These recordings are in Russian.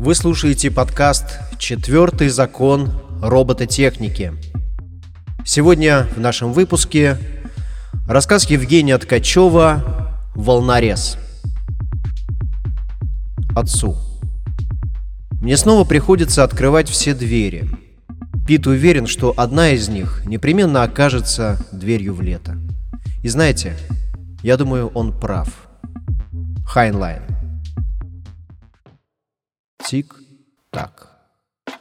Вы слушаете подкаст «Четвертый закон робототехники». Сегодня в нашем выпуске рассказ Евгения Ткачева «Волнорез». Отцу. Мне снова приходится открывать все двери. Пит уверен, что одна из них непременно окажется дверью в лето. И знаете, я думаю, он прав. Хайнлайн. Тик-так.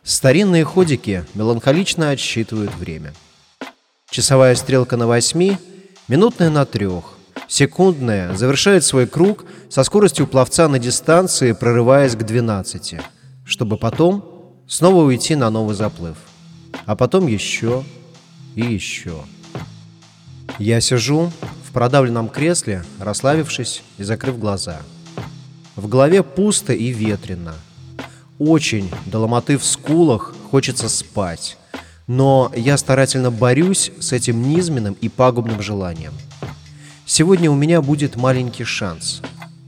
Старинные ходики меланхолично отсчитывают время. Часовая стрелка на восьми, минутная на трех, секундная завершает свой круг со скоростью пловца на дистанции, прорываясь к 12, чтобы потом снова уйти на новый заплыв. А потом еще и еще. Я сижу в продавленном кресле, расслабившись и закрыв глаза. В голове пусто и ветрено. Очень, до ломоты в скулах, хочется спать. Но я старательно борюсь с этим низменным и пагубным желанием. Сегодня у меня будет маленький шанс.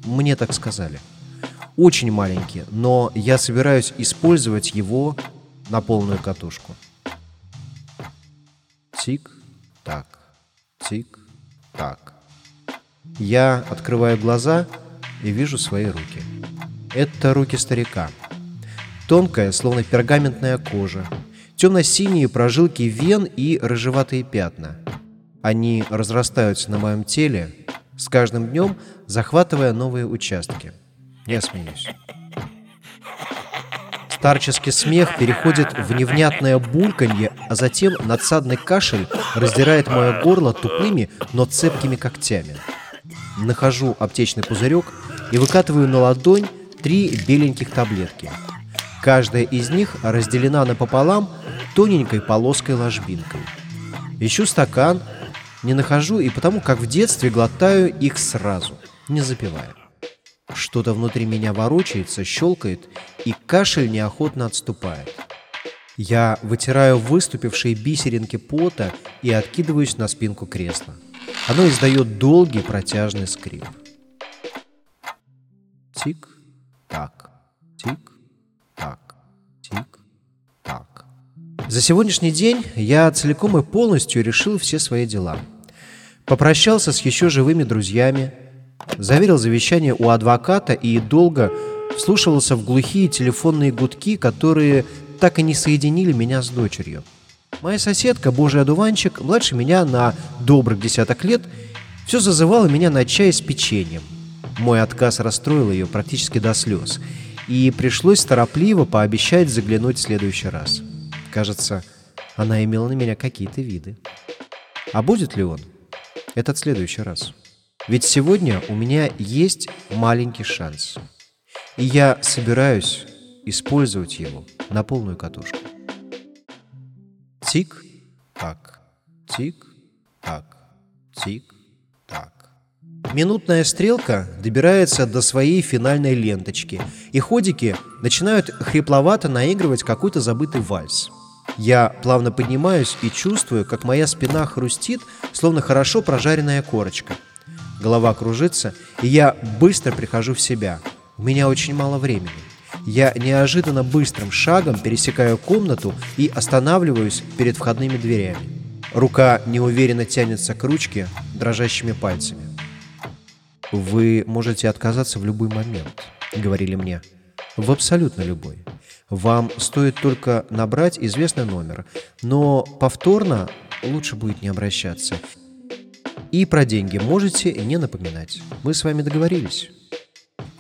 Мне так сказали. Очень маленький, но я собираюсь использовать его на полную катушку. Тик-так, тик-так. Я открываю глаза и вижу свои руки. Это руки старика. Тонкая, словно пергаментная кожа, темно-синие прожилки вен и рыжеватые пятна. Они разрастаются на моем теле, с каждым днем захватывая новые участки. Я смеюсь. Старческий смех переходит в невнятное бульканье, а затем надсадный кашель раздирает мое горло тупыми, но цепкими когтями. Нахожу аптечный пузырек и выкатываю на ладонь три беленьких таблетки. Каждая из них разделена напополам тоненькой полоской-ложбинкой. Ищу стакан, не нахожу и потому, как в детстве, глотаю их сразу, не запивая. Что-то внутри меня ворочается, щелкает, и кашель неохотно отступает. Я вытираю выступившие бисеринки пота и откидываюсь на спинку кресла. Оно издает долгий протяжный скрип. Тик-так, тик-так, За сегодняшний день я целиком и полностью решил все свои дела. Попрощался с еще живыми друзьями, заверил завещание у адвоката и долго вслушивался в глухие телефонные гудки, которые так и не соединили меня с дочерью. Моя соседка, божий одуванчик, младше меня на добрых десяток лет, все зазывала меня на чай с печеньем. Мой отказ расстроил ее практически до слез, и пришлось торопливо пообещать заглянуть в следующий раз. Кажется, она имела на меня какие-то виды. А будет ли он? Этот следующий раз. Ведь сегодня у меня есть маленький шанс. И я собираюсь использовать его на полную катушку. Тик-так, тик-так, тик-так. Минутная стрелка добирается до своей финальной ленточки, и ходики начинают хрипловато наигрывать какой-то забытый вальс. Я плавно поднимаюсь и чувствую, как моя спина хрустит, словно хорошо прожаренная корочка – голова кружится, и я быстро прихожу в себя. У меня очень мало времени. Я неожиданно быстрым шагом пересекаю комнату и останавливаюсь перед входными дверями. Рука неуверенно тянется к ручке дрожащими пальцами. «Вы можете отказаться в любой момент», — говорили мне. «В абсолютно любой. Вам стоит только набрать известный номер, но повторно лучше будет не обращаться. И про деньги можете не напоминать. Мы с вами договорились.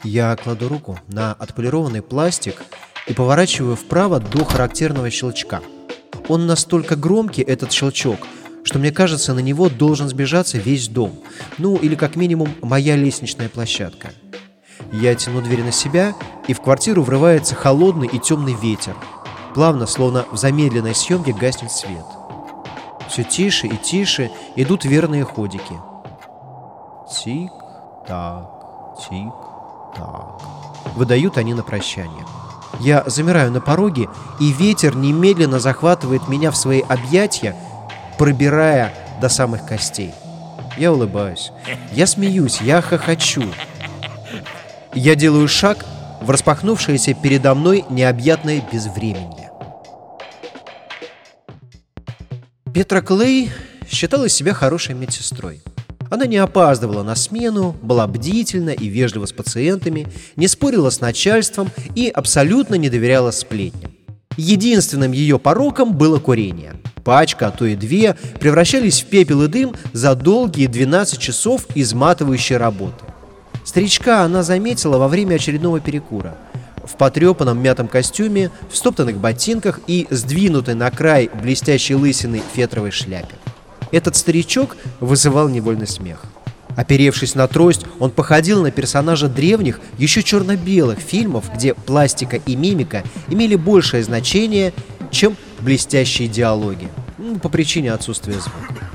Я кладу руку на отполированный пластик и поворачиваю вправо до характерного щелчка. Он настолько громкий, этот щелчок, что мне кажется, на него должен сбежаться весь дом. Ну, или как минимум моя лестничная площадка. Я тяну дверь на себя, и в квартиру врывается холодный и темный ветер. Плавно, словно в замедленной съемке, гаснет свет – все тише и тише идут верные ходики. Тик-так, тик-так. Выдают они на прощание. Я замираю на пороге, и ветер немедленно захватывает меня в свои объятия, пробирая до самых костей. Я улыбаюсь. Я смеюсь, я хохочу. Я делаю шаг в распахнувшееся передо мной необъятное безвременье. Петра Клей считала себя хорошей медсестрой. Она не опаздывала на смену, была бдительна и вежлива с пациентами, не спорила с начальством и абсолютно не доверяла сплетням. Единственным ее пороком было курение. Пачка, а то и две, превращались в пепел и дым за долгие 12 часов изматывающей работы. Старичка она заметила во время очередного перекура. В потрепанном мятом костюме, в стоптанных ботинках и сдвинутой на край блестящей лысиной фетровой шляпе. Этот старичок вызывал невольный смех. Оперевшись на трость, он походил на персонажа древних, еще черно-белых фильмов, где пластика и мимика имели большее значение, чем блестящие диалоги, по причине отсутствия звука.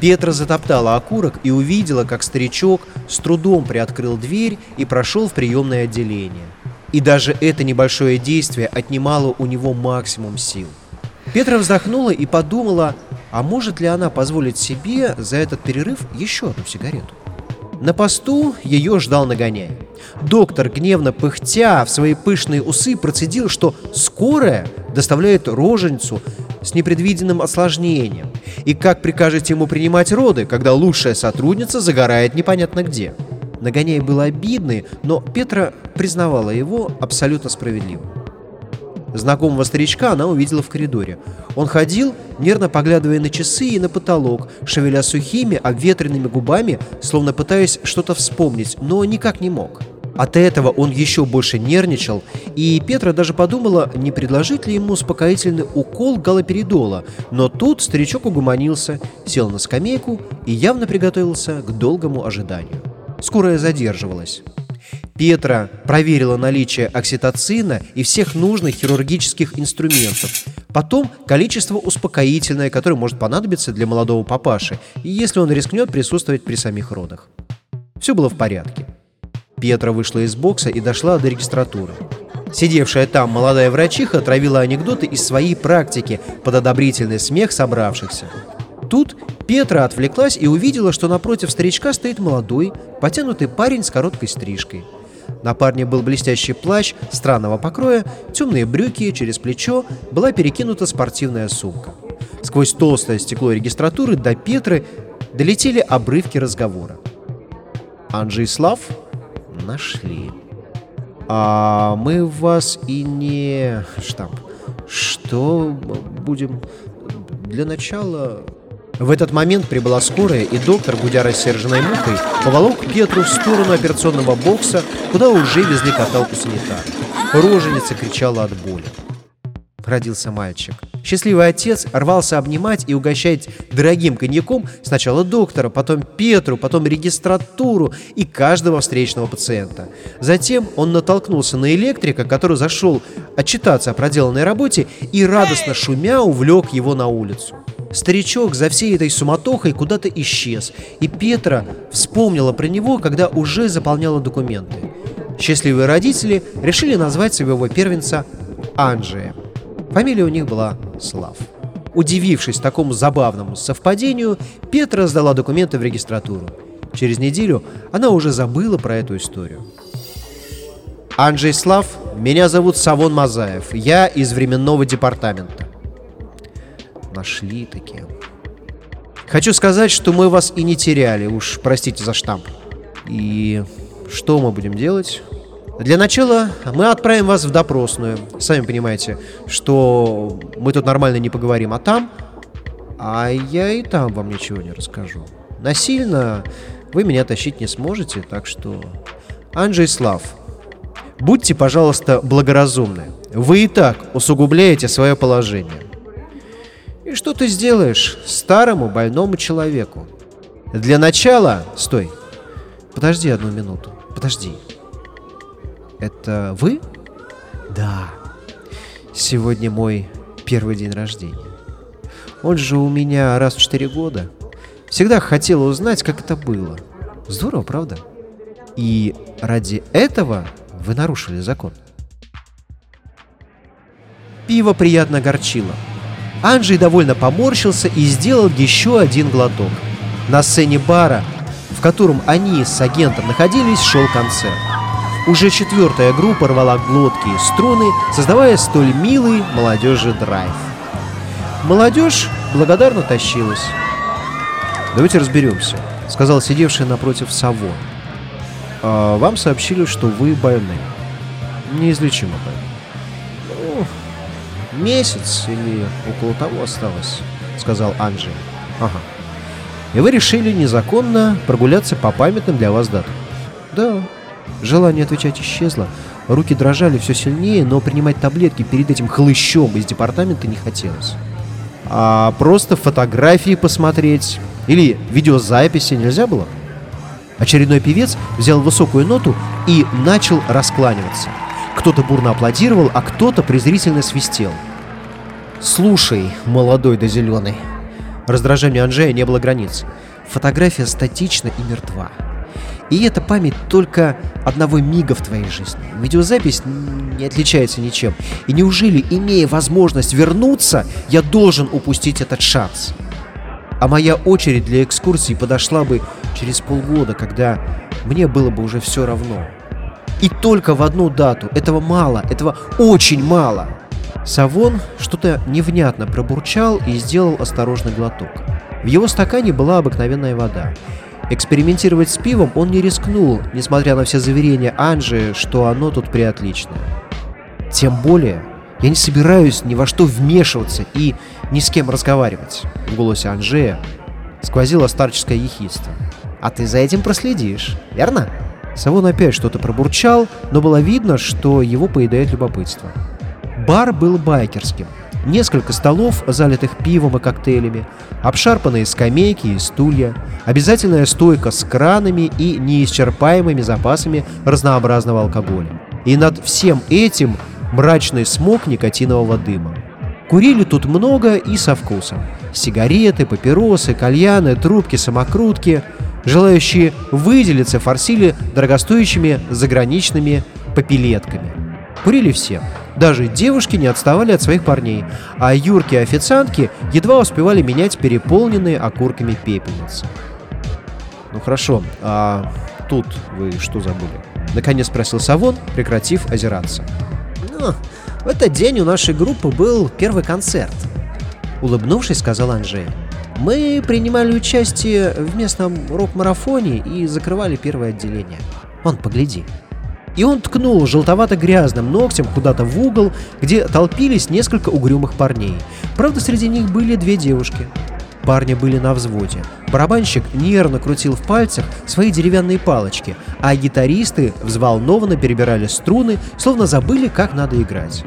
Петра затоптала окурок и увидела, как старичок с трудом приоткрыл дверь и прошел в приемное отделение. И даже это небольшое действие отнимало у него максимум сил. Петра вздохнула и подумала, а может ли она позволить себе за этот перерыв еще одну сигарету? На посту ее ждал нагоняй. Доктор, гневно пыхтя в свои пышные усы, процедил, что скорая доставляет роженицу с непредвиденным осложнением. И как прикажете ему принимать роды, когда лучшая сотрудница загорает непонятно где? Нагоняй был обидный, но Петра признавала его абсолютно справедливым. Знакомого старичка она увидела в коридоре. Он ходил, нервно поглядывая на часы и на потолок, шевеля сухими, обветренными губами, словно пытаясь что-то вспомнить, но никак не мог. От этого он еще больше нервничал, и Петра даже подумала, не предложить ли ему успокоительный укол галоперидола, но тут старичок угомонился, сел на скамейку и явно приготовился к долгому ожиданию. Скорая задерживалась. Петра проверила наличие окситоцина и всех нужных хирургических инструментов. Потом количество успокоительное, которое может понадобиться для молодого папаши, если он рискнет присутствовать при самих родах. Все было в порядке. Петра вышла из бокса и дошла до регистратуры. Сидевшая там молодая врачиха травила анекдоты из своей практики под одобрительный смех собравшихся. Тут Петра отвлеклась и увидела, что напротив старичка стоит молодой, потянутый парень с короткой стрижкой – на парне был блестящий плащ странного покроя, темные брюки, через плечо была перекинута спортивная сумка. Сквозь толстое стекло регистратуры до Петры долетели обрывки разговора. Анджей Слав нашли. А мы вас и не... Штамп. Что будем... Для начала... В этот момент прибыла скорая, и доктор, гудя рассерженной мухой, поволок Петру в сторону операционного бокса, куда уже везли каталку санитара. Роженица кричала от боли. Родился мальчик. Счастливый отец рвался обнимать и угощать дорогим коньяком сначала доктора, потом Петру, потом регистратуру и каждого встречного пациента. Затем он натолкнулся на электрика, который зашел отчитаться о проделанной работе и радостно шумя увлек его на улицу. Старичок за всей этой суматохой куда-то исчез, и Петра вспомнила про него, когда уже заполняла документы. Счастливые родители решили назвать своего первенца Анджеем. Фамилия у них была Слав. Удивившись такому забавному совпадению, Петра сдала документы в регистратуру. Через неделю она уже забыла про эту историю. Анджей Слав, меня зовут Савон Мазаев, я из временного департамента нашли такие. Хочу сказать, что мы вас и не теряли, уж простите за штамп. И что мы будем делать? Для начала мы отправим вас в допросную. Сами понимаете, что мы тут нормально не поговорим, а там... А я и там вам ничего не расскажу. Насильно вы меня тащить не сможете, так что... Анджей Слав, будьте, пожалуйста, благоразумны. Вы и так усугубляете свое положение. И что ты сделаешь старому больному человеку? Для начала... Стой. Подожди одну минуту. Подожди. Это вы? Да. Сегодня мой первый день рождения. Он же у меня раз в четыре года. Всегда хотела узнать, как это было. Здорово, правда? И ради этого вы нарушили закон. Пиво приятно горчило. Анджей довольно поморщился и сделал еще один глоток. На сцене бара, в котором они с агентом находились, шел концерт. Уже четвертая группа рвала глотки и струны, создавая столь милый молодежи драйв. Молодежь благодарно тащилась. «Давайте разберемся», — сказал сидевший напротив Саво. А «Вам сообщили, что вы больны. Неизлечимо больны». «Ну, месяц или около того осталось», — сказал Анджей. «Ага. И вы решили незаконно прогуляться по памятным для вас датам?» «Да». Желание отвечать исчезло. Руки дрожали все сильнее, но принимать таблетки перед этим хлыщом из департамента не хотелось. А просто фотографии посмотреть или видеозаписи нельзя было? Очередной певец взял высокую ноту и начал раскланиваться. Кто-то бурно аплодировал, а кто-то презрительно свистел. «Слушай, молодой да зеленый». Раздражению Анжея не было границ. Фотография статична и мертва. И это память только одного мига в твоей жизни. Видеозапись не отличается ничем. И неужели, имея возможность вернуться, я должен упустить этот шанс? А моя очередь для экскурсии подошла бы через полгода, когда мне было бы уже все равно. И только в одну дату. Этого мало, этого очень мало. Савон что-то невнятно пробурчал и сделал осторожный глоток. В его стакане была обыкновенная вода. Экспериментировать с пивом он не рискнул, несмотря на все заверения Анжи, что оно тут приотличное. Тем более, я не собираюсь ни во что вмешиваться и ни с кем разговаривать. В голосе Анжея сквозило старческое ехидство. А ты за этим проследишь, верно? Савон опять что-то пробурчал, но было видно, что его поедает любопытство. Бар был байкерским. Несколько столов, залитых пивом и коктейлями, обшарпанные скамейки и стулья, обязательная стойка с кранами и неисчерпаемыми запасами разнообразного алкоголя. И над всем этим мрачный смог никотинового дыма. Курили тут много и со вкусом. Сигареты, папиросы, кальяны, трубки, самокрутки. Желающие выделиться форсили дорогостоящими заграничными попилетками. Курили все. Даже девушки не отставали от своих парней, а юрки-официантки едва успевали менять переполненные окурками пепельницы. «Ну хорошо, а тут вы что забыли?» Наконец спросил Савон, прекратив озираться. «Ну, в этот день у нашей группы был первый концерт», — улыбнувшись, сказал Анжей. «Мы принимали участие в местном рок-марафоне и закрывали первое отделение. Вон, погляди». И он ткнул желтовато-грязным ногтем куда-то в угол, где толпились несколько угрюмых парней. Правда, среди них были две девушки. Парни были на взводе. Барабанщик нервно крутил в пальцах свои деревянные палочки, а гитаристы взволнованно перебирали струны, словно забыли, как надо играть.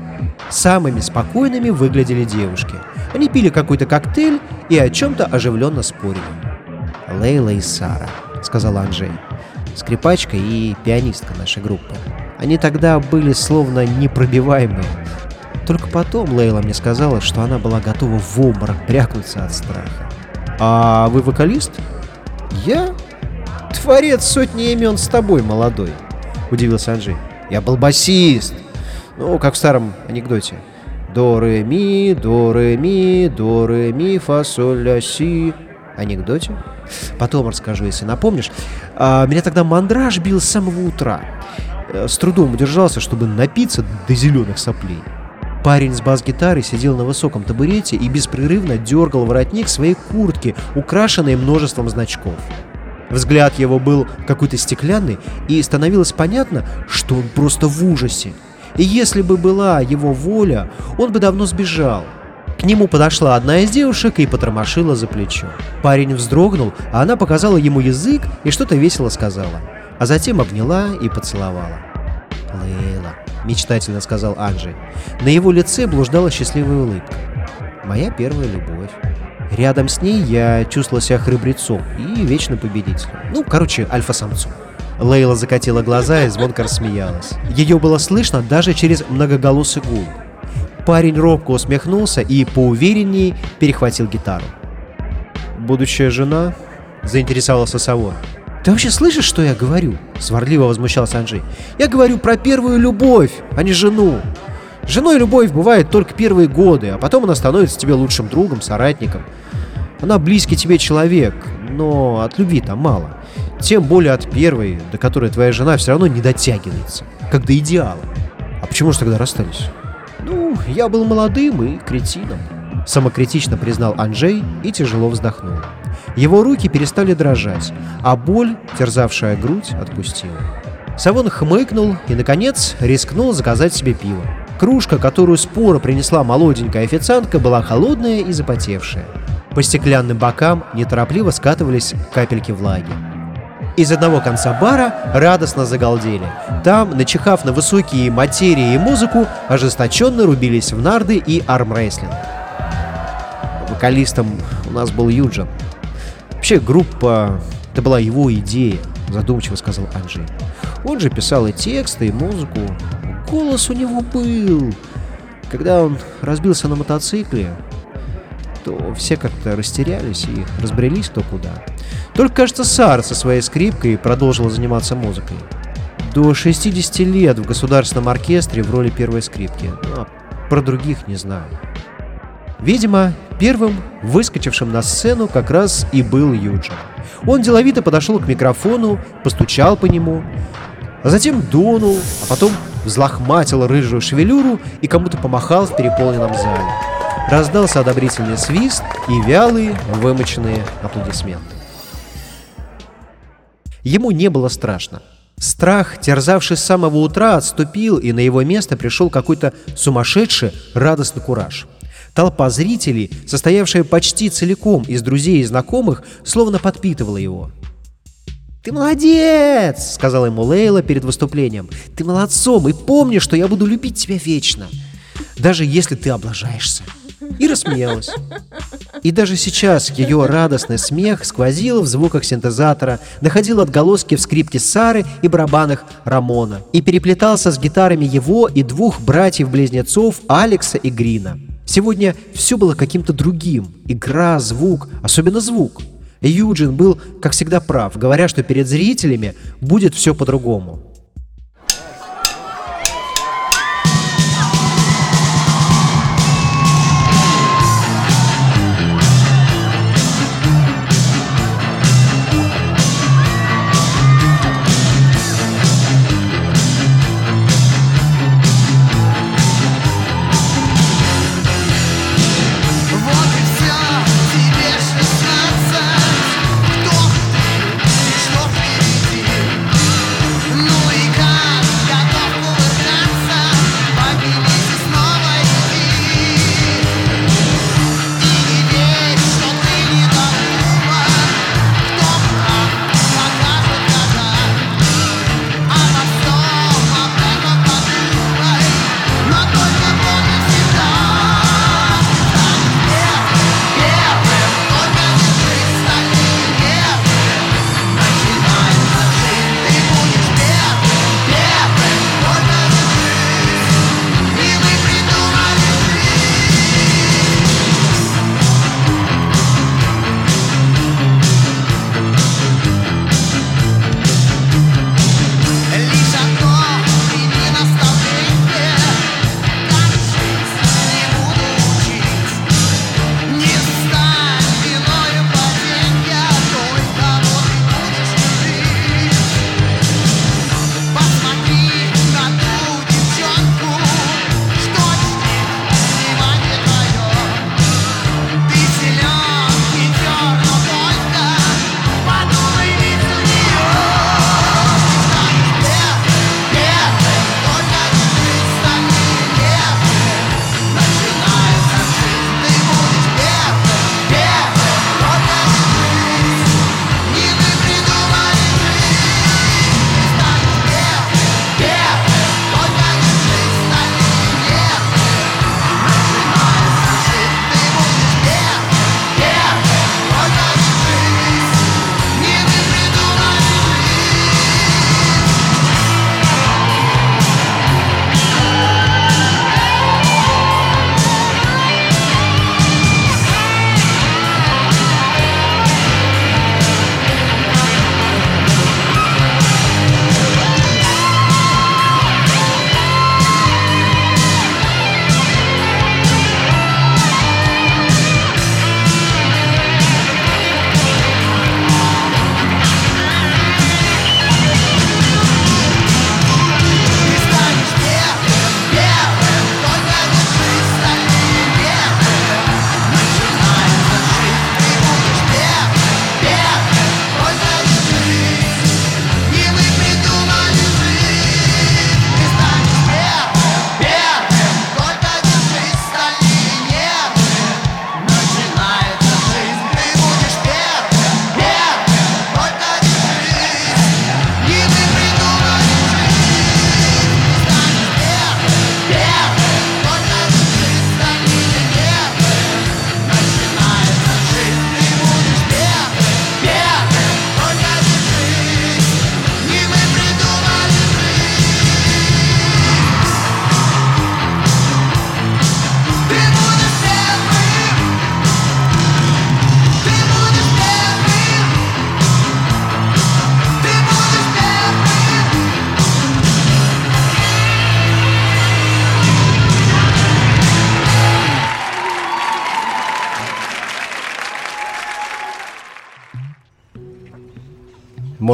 Самыми спокойными выглядели девушки. Они пили какой-то коктейль и о чем-то оживленно спорили. «Лейла и Сара», — сказал Анджей скрипачка и пианистка нашей группы. Они тогда были словно непробиваемые. Только потом Лейла мне сказала, что она была готова в обморок брякнуться от страха. «А вы вокалист?» «Я? Творец сотни имен с тобой, молодой», — удивился Анджей. «Я был басист. Ну, как в старом анекдоте. До, ре, ми, до, ре, ми, до, ре, ми, фа, соль, ля, си. Анекдоте? Потом расскажу, если напомнишь. А, меня тогда мандраж бил с самого утра. Э, с трудом удержался, чтобы напиться до зеленых соплей. Парень с бас-гитарой сидел на высоком табурете и беспрерывно дергал воротник своей куртки, украшенной множеством значков. Взгляд его был какой-то стеклянный, и становилось понятно, что он просто в ужасе. И если бы была его воля, он бы давно сбежал – к нему подошла одна из девушек и потормошила за плечо. Парень вздрогнул, а она показала ему язык и что-то весело сказала. А затем обняла и поцеловала. «Лейла», — мечтательно сказал Анджей. На его лице блуждала счастливая улыбка. «Моя первая любовь». Рядом с ней я чувствовал себя храбрецом и вечно победителем. Ну, короче, альфа-самцом. Лейла закатила глаза и звонко рассмеялась. Ее было слышно даже через многоголосый гул. Парень робко усмехнулся и поувереннее перехватил гитару. «Будущая жена?» – заинтересовался Савон. «Ты вообще слышишь, что я говорю?» – сварливо возмущался Анджей. «Я говорю про первую любовь, а не жену. Женой любовь бывает только первые годы, а потом она становится тебе лучшим другом, соратником. Она близкий тебе человек, но от любви там мало. Тем более от первой, до которой твоя жена все равно не дотягивается, как до идеала. А почему же тогда расстались? Ну, я был молодым и кретином. Самокритично признал Анджей и тяжело вздохнул. Его руки перестали дрожать, а боль, терзавшая грудь, отпустила. Савон хмыкнул и, наконец, рискнул заказать себе пиво. Кружка, которую споро принесла молоденькая официантка, была холодная и запотевшая. По стеклянным бокам неторопливо скатывались капельки влаги. Из одного конца бара радостно загалдели. Там, начихав на высокие материи и музыку, ожесточенно рубились в нарды и армрестлинг. Вокалистом у нас был Юджин. Вообще группа — это была его идея, задумчиво сказал Анджей. Он же писал и тексты, и музыку. Голос у него был. Когда он разбился на мотоцикле, то все как-то растерялись и разбрелись кто куда. Только, кажется, Сар со своей скрипкой продолжила заниматься музыкой. До 60 лет в государственном оркестре в роли первой скрипки. Ну, а про других не знаю. Видимо, первым выскочившим на сцену как раз и был Юджин. Он деловито подошел к микрофону, постучал по нему, а затем дунул, а потом взлохматил рыжую шевелюру и кому-то помахал в переполненном зале. Раздался одобрительный свист и вялые, вымоченные аплодисменты. Ему не было страшно. Страх, терзавший с самого утра, отступил, и на его место пришел какой-то сумасшедший радостный кураж. Толпа зрителей, состоявшая почти целиком из друзей и знакомых, словно подпитывала его. «Ты молодец!» — сказала ему Лейла перед выступлением. «Ты молодцом, и помни, что я буду любить тебя вечно, даже если ты облажаешься» и рассмеялась. И даже сейчас ее радостный смех сквозил в звуках синтезатора, находил отголоски в скрипке Сары и барабанах Рамона и переплетался с гитарами его и двух братьев-близнецов Алекса и Грина. Сегодня все было каким-то другим. Игра, звук, особенно звук. Юджин был, как всегда, прав, говоря, что перед зрителями будет все по-другому.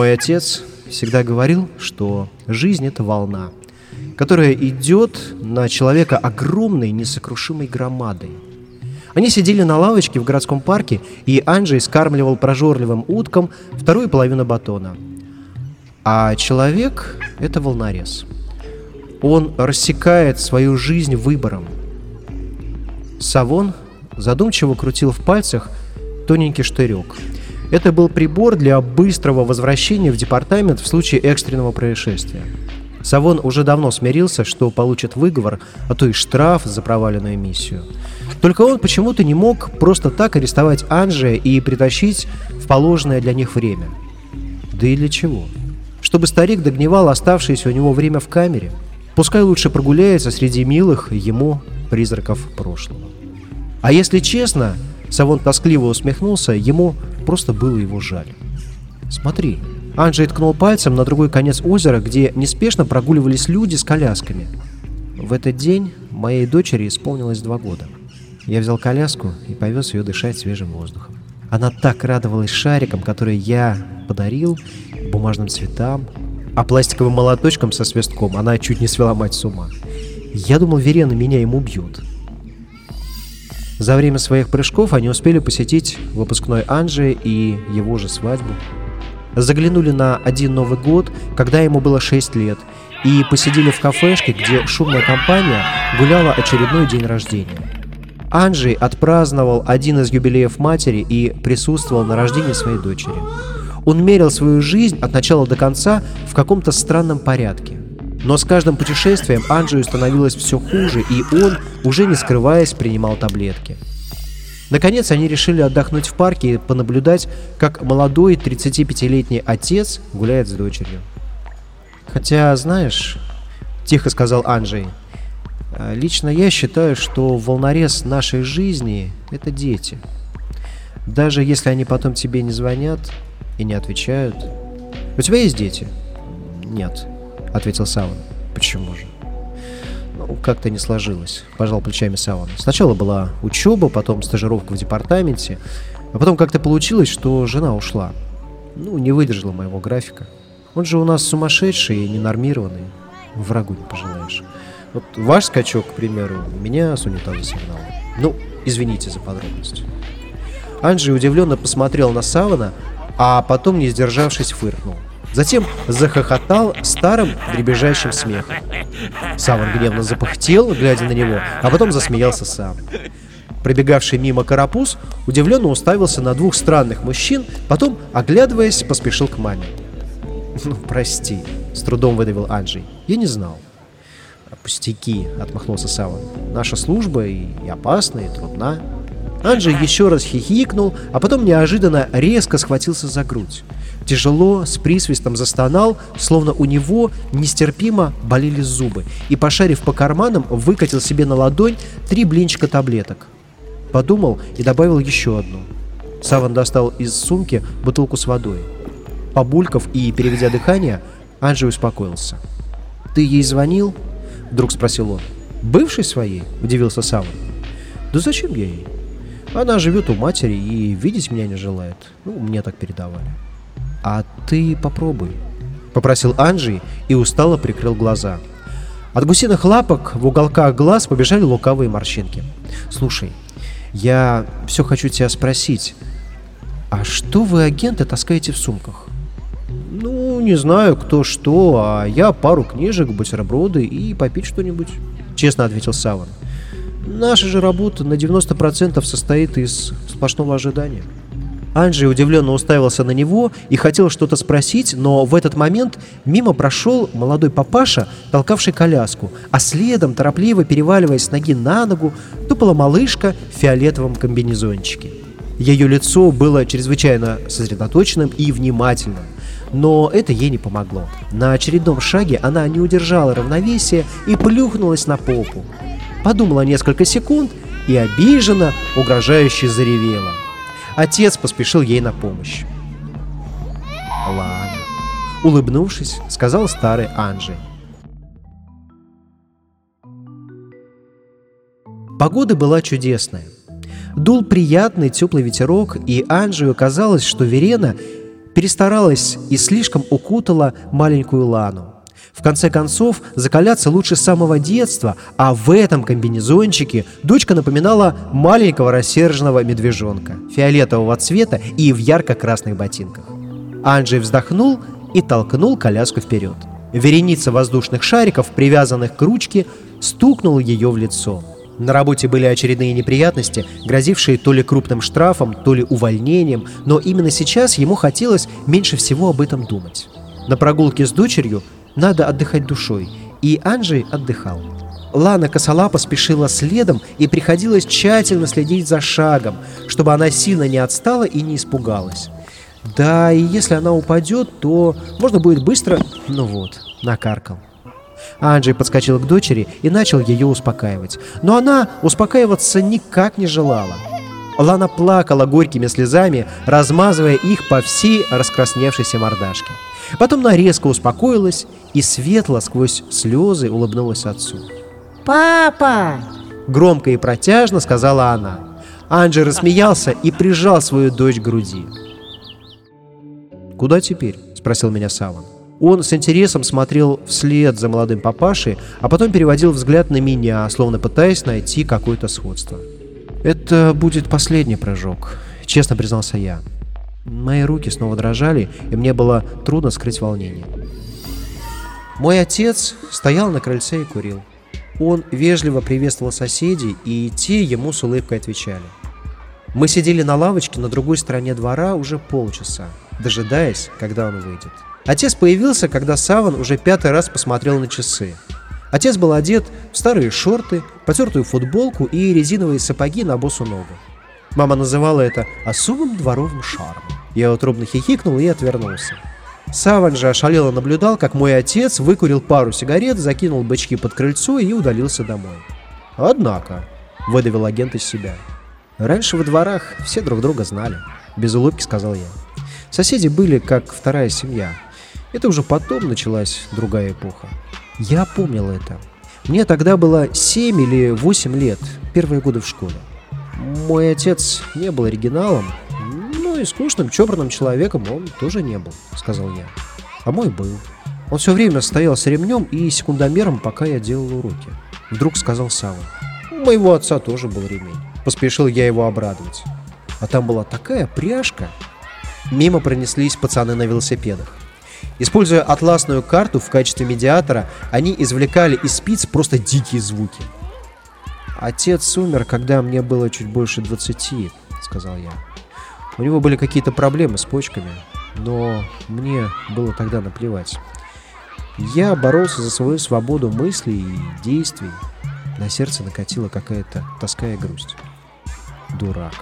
Мой отец всегда говорил, что жизнь — это волна, которая идет на человека огромной несокрушимой громадой. Они сидели на лавочке в городском парке, и Анджей скармливал прожорливым уткам вторую половину батона. А человек — это волнорез. Он рассекает свою жизнь выбором. Савон задумчиво крутил в пальцах тоненький штырек — это был прибор для быстрого возвращения в департамент в случае экстренного происшествия. Савон уже давно смирился, что получит выговор, а то и штраф за проваленную миссию. Только он почему-то не мог просто так арестовать Анжия и притащить в положенное для них время. Да и для чего? Чтобы старик догнивал оставшееся у него время в камере. Пускай лучше прогуляется среди милых ему призраков прошлого. А если честно, Савон тоскливо усмехнулся, ему просто было его жаль. «Смотри». Анджей ткнул пальцем на другой конец озера, где неспешно прогуливались люди с колясками. В этот день моей дочери исполнилось два года. Я взял коляску и повез ее дышать свежим воздухом. Она так радовалась шарикам, которые я подарил, бумажным цветам, а пластиковым молоточком со свистком она чуть не свела мать с ума. Я думал, Верена меня им убьет. За время своих прыжков они успели посетить выпускной Анджи и его же свадьбу. Заглянули на один Новый год, когда ему было 6 лет, и посидели в кафешке, где шумная компания гуляла очередной день рождения. Анджей отпраздновал один из юбилеев матери и присутствовал на рождении своей дочери. Он мерил свою жизнь от начала до конца в каком-то странном порядке – но с каждым путешествием Анджию становилось все хуже, и он, уже не скрываясь, принимал таблетки. Наконец они решили отдохнуть в парке и понаблюдать, как молодой 35-летний отец гуляет с дочерью. «Хотя, знаешь, — тихо сказал Анджей, — лично я считаю, что волнорез нашей жизни — это дети. Даже если они потом тебе не звонят и не отвечают. У тебя есть дети? Нет. — ответил Саван. «Почему же?» «Ну, как-то не сложилось», — пожал плечами Саван. «Сначала была учеба, потом стажировка в департаменте, а потом как-то получилось, что жена ушла. Ну, не выдержала моего графика. Он же у нас сумасшедший и ненормированный. Врагу не пожелаешь. Вот ваш скачок, к примеру, меня с унитаза сигнал. Ну, извините за подробности». Анджей удивленно посмотрел на Савана, а потом, не сдержавшись, фыркнул. Затем захохотал старым дребезжащим смехом. Саван гневно запыхтел, глядя на него, а потом засмеялся сам. Пробегавший мимо карапуз удивленно уставился на двух странных мужчин, потом, оглядываясь, поспешил к маме. «Ну, прости», — с трудом выдавил Анджей. «Я не знал». «Пустяки», — отмахнулся Саван. «Наша служба и, опасна, и трудна». Анджей еще раз хихикнул, а потом неожиданно резко схватился за грудь. Тяжело, с присвистом застонал, словно у него нестерпимо болели зубы, и, пошарив по карманам, выкатил себе на ладонь три блинчика таблеток. Подумал и добавил еще одну. Саван достал из сумки бутылку с водой. Побульков и переведя дыхание, Анджей успокоился. «Ты ей звонил?» — вдруг спросил он. «Бывшей своей?» — удивился Саван. «Да зачем я ей? Она живет у матери и видеть меня не желает. Ну, мне так передавали». «А ты попробуй», — попросил Анджи и устало прикрыл глаза. От гусиных лапок в уголках глаз побежали лукавые морщинки. «Слушай, я все хочу тебя спросить. А что вы, агенты, таскаете в сумках?» «Ну, не знаю, кто что, а я пару книжек, бутерброды и попить что-нибудь», — честно ответил Саван. «Наша же работа на 90% состоит из сплошного ожидания». Анджей удивленно уставился на него и хотел что-то спросить, но в этот момент мимо прошел молодой папаша, толкавший коляску, а следом, торопливо переваливаясь с ноги на ногу, тупала малышка в фиолетовом комбинезончике. Ее лицо было чрезвычайно сосредоточенным и внимательным, но это ей не помогло. На очередном шаге она не удержала равновесия и плюхнулась на попу. Подумала несколько секунд и обиженно, угрожающе заревела – Отец поспешил ей на помощь. «Ладно», — улыбнувшись, сказал старый Анджей. Погода была чудесная. Дул приятный теплый ветерок, и Анджию казалось, что Верена перестаралась и слишком укутала маленькую Лану. В конце концов, закаляться лучше с самого детства, а в этом комбинезончике дочка напоминала маленького рассерженного медвежонка, фиолетового цвета и в ярко-красных ботинках. Анджей вздохнул и толкнул коляску вперед. Вереница воздушных шариков, привязанных к ручке, стукнула ее в лицо. На работе были очередные неприятности, грозившие то ли крупным штрафом, то ли увольнением, но именно сейчас ему хотелось меньше всего об этом думать. На прогулке с дочерью надо отдыхать душой, и Анджей отдыхал. Лана Косолапа спешила следом и приходилось тщательно следить за шагом, чтобы она сильно не отстала и не испугалась. Да, и если она упадет, то можно будет быстро... Ну вот, накаркал. Анджей подскочил к дочери и начал ее успокаивать. Но она успокаиваться никак не желала. Лана плакала горькими слезами, размазывая их по всей раскрасневшейся мордашке. Потом она резко успокоилась и светло сквозь слезы улыбнулась отцу. «Папа!» Громко и протяжно сказала она. Анджей рассмеялся и прижал свою дочь к груди. «Куда теперь?» – спросил меня Саван. Он с интересом смотрел вслед за молодым папашей, а потом переводил взгляд на меня, словно пытаясь найти какое-то сходство. «Это будет последний прыжок», — честно признался я. Мои руки снова дрожали, и мне было трудно скрыть волнение. Мой отец стоял на крыльце и курил. Он вежливо приветствовал соседей, и те ему с улыбкой отвечали. Мы сидели на лавочке на другой стороне двора уже полчаса, дожидаясь, когда он выйдет. Отец появился, когда Саван уже пятый раз посмотрел на часы. Отец был одет в старые шорты, потертую футболку и резиновые сапоги на босу ногу. Мама называла это особым дворовым шармом. Я утробно хихикнул и отвернулся. Саван же ошалело наблюдал, как мой отец выкурил пару сигарет, закинул бычки под крыльцо и удалился домой. «Однако», — выдавил агент из себя. «Раньше во дворах все друг друга знали», — без улыбки сказал я. Соседи были как вторая семья — это уже потом началась другая эпоха. Я помнил это. Мне тогда было 7 или 8 лет, первые годы в школе. Мой отец не был оригиналом, ну и скучным, чопорным человеком он тоже не был, сказал я. А мой был. Он все время стоял с ремнем и секундомером, пока я делал уроки. Вдруг сказал Сава. У моего отца тоже был ремень. Поспешил я его обрадовать. А там была такая пряжка. Мимо пронеслись пацаны на велосипедах. Используя атласную карту в качестве медиатора, они извлекали из спиц просто дикие звуки. «Отец умер, когда мне было чуть больше двадцати», — сказал я. «У него были какие-то проблемы с почками, но мне было тогда наплевать. Я боролся за свою свободу мыслей и действий. На сердце накатила какая-то тоска и грусть. Дурак.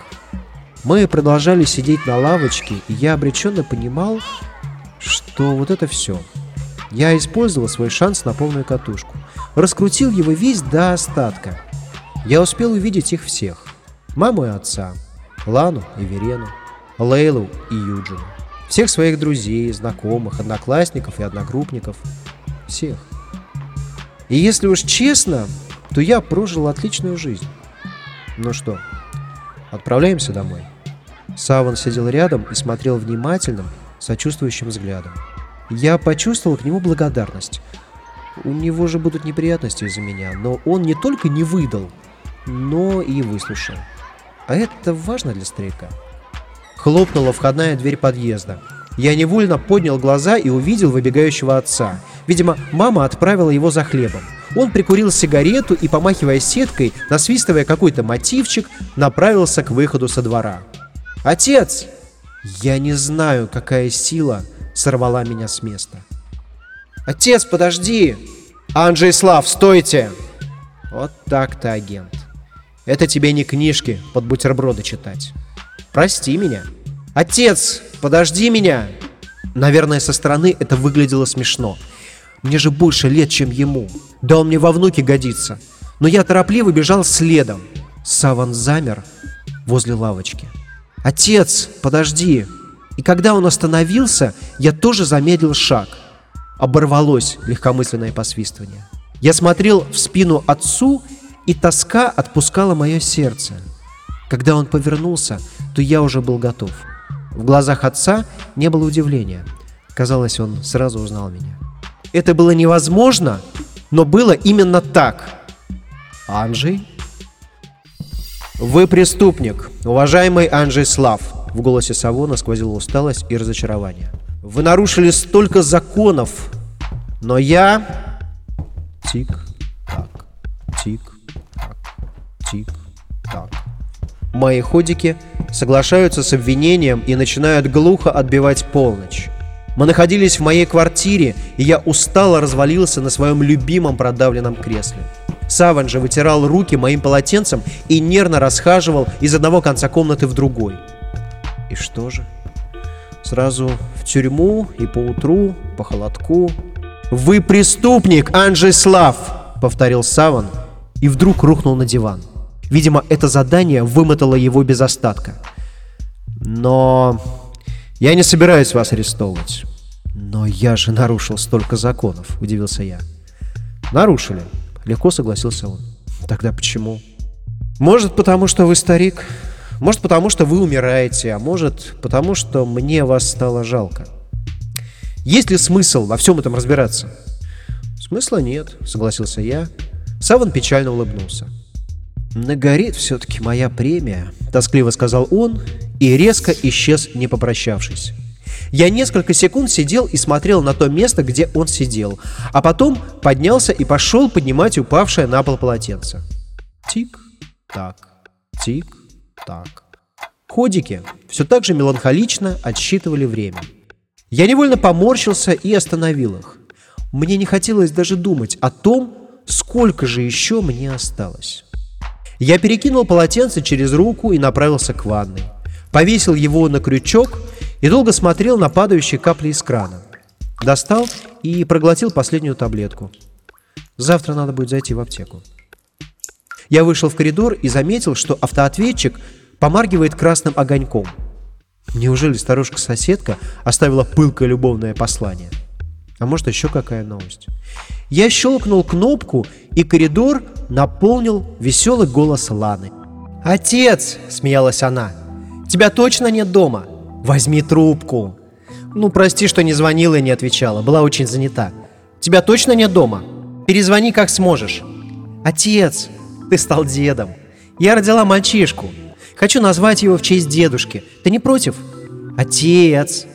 Мы продолжали сидеть на лавочке, и я обреченно понимал, что вот это все. Я использовал свой шанс на полную катушку. Раскрутил его весь до остатка. Я успел увидеть их всех. Маму и отца, Лану и Верену, Лейлу и Юджину. Всех своих друзей, знакомых, одноклассников и одногруппников. Всех. И если уж честно, то я прожил отличную жизнь. Ну что, отправляемся домой? Саван сидел рядом и смотрел внимательным, сочувствующим взглядом. Я почувствовал к нему благодарность. У него же будут неприятности из-за меня, но он не только не выдал, но и выслушал. А это важно для старика. Хлопнула входная дверь подъезда. Я невольно поднял глаза и увидел выбегающего отца. Видимо, мама отправила его за хлебом. Он прикурил сигарету и, помахивая сеткой, насвистывая какой-то мотивчик, направился к выходу со двора. «Отец!» Я не знаю, какая сила сорвала меня с места. «Отец, подожди!» «Анджей Слав, стойте!» Вот так-то, агент. Это тебе не книжки под бутерброды читать. Прости меня. Отец, подожди меня! Наверное, со стороны это выглядело смешно. Мне же больше лет, чем ему. Да он мне во внуки годится. Но я торопливо бежал следом. Саван замер возле лавочки. «Отец, подожди!» И когда он остановился, я тоже замедлил шаг. Оборвалось легкомысленное посвистывание. Я смотрел в спину отцу, и тоска отпускала мое сердце. Когда он повернулся, то я уже был готов. В глазах отца не было удивления. Казалось, он сразу узнал меня. Это было невозможно, но было именно так. Анжей? Вы преступник, уважаемый Анжей Слав. В голосе Савона сквозила усталость и разочарование. Вы нарушили столько законов, но я... Тик-так, тик-так, тик-так. Мои ходики соглашаются с обвинением и начинают глухо отбивать полночь. Мы находились в моей квартире, и я устало развалился на своем любимом продавленном кресле. Саван же вытирал руки моим полотенцем и нервно расхаживал из одного конца комнаты в другой. И что же? Сразу в тюрьму и по утру, по холодку. «Вы преступник, Анджей Слав!» — повторил Саван и вдруг рухнул на диван. Видимо, это задание вымотало его без остатка. Но я не собираюсь вас арестовывать. Но я же нарушил столько законов, удивился я. Нарушили. Легко согласился он. Тогда почему? Может, потому что вы старик. Может, потому что вы умираете. А может, потому что мне вас стало жалко. Есть ли смысл во всем этом разбираться? Смысла нет, согласился я. Саван печально улыбнулся. «Нагорит все-таки моя премия», — тоскливо сказал он и резко исчез, не попрощавшись. Я несколько секунд сидел и смотрел на то место, где он сидел, а потом поднялся и пошел поднимать упавшее на пол полотенце. Тик-так, тик-так. Ходики все так же меланхолично отсчитывали время. Я невольно поморщился и остановил их. Мне не хотелось даже думать о том, сколько же еще мне осталось. Я перекинул полотенце через руку и направился к ванной. Повесил его на крючок и долго смотрел на падающие капли из крана. Достал и проглотил последнюю таблетку. Завтра надо будет зайти в аптеку. Я вышел в коридор и заметил, что автоответчик помаргивает красным огоньком. Неужели старушка-соседка оставила пылкое любовное послание? А может еще какая новость? Я щелкнул кнопку, и коридор наполнил веселый голос Ланы. «Отец!» – смеялась она. «Тебя точно нет дома? Возьми трубку!» «Ну, прости, что не звонила и не отвечала, была очень занята. Тебя точно нет дома? Перезвони, как сможешь». «Отец, ты стал дедом. Я родила мальчишку. Хочу назвать его в честь дедушки. Ты не против?» «Отец!»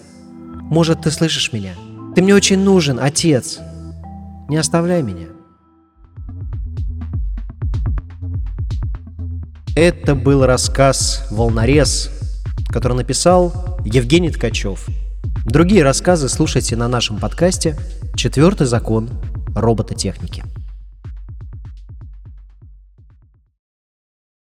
«Может, ты слышишь меня? Ты мне очень нужен, отец!» Не оставляй меня. Это был рассказ «Волнорез», который написал Евгений Ткачев. Другие рассказы слушайте на нашем подкасте «Четвертый закон робототехники».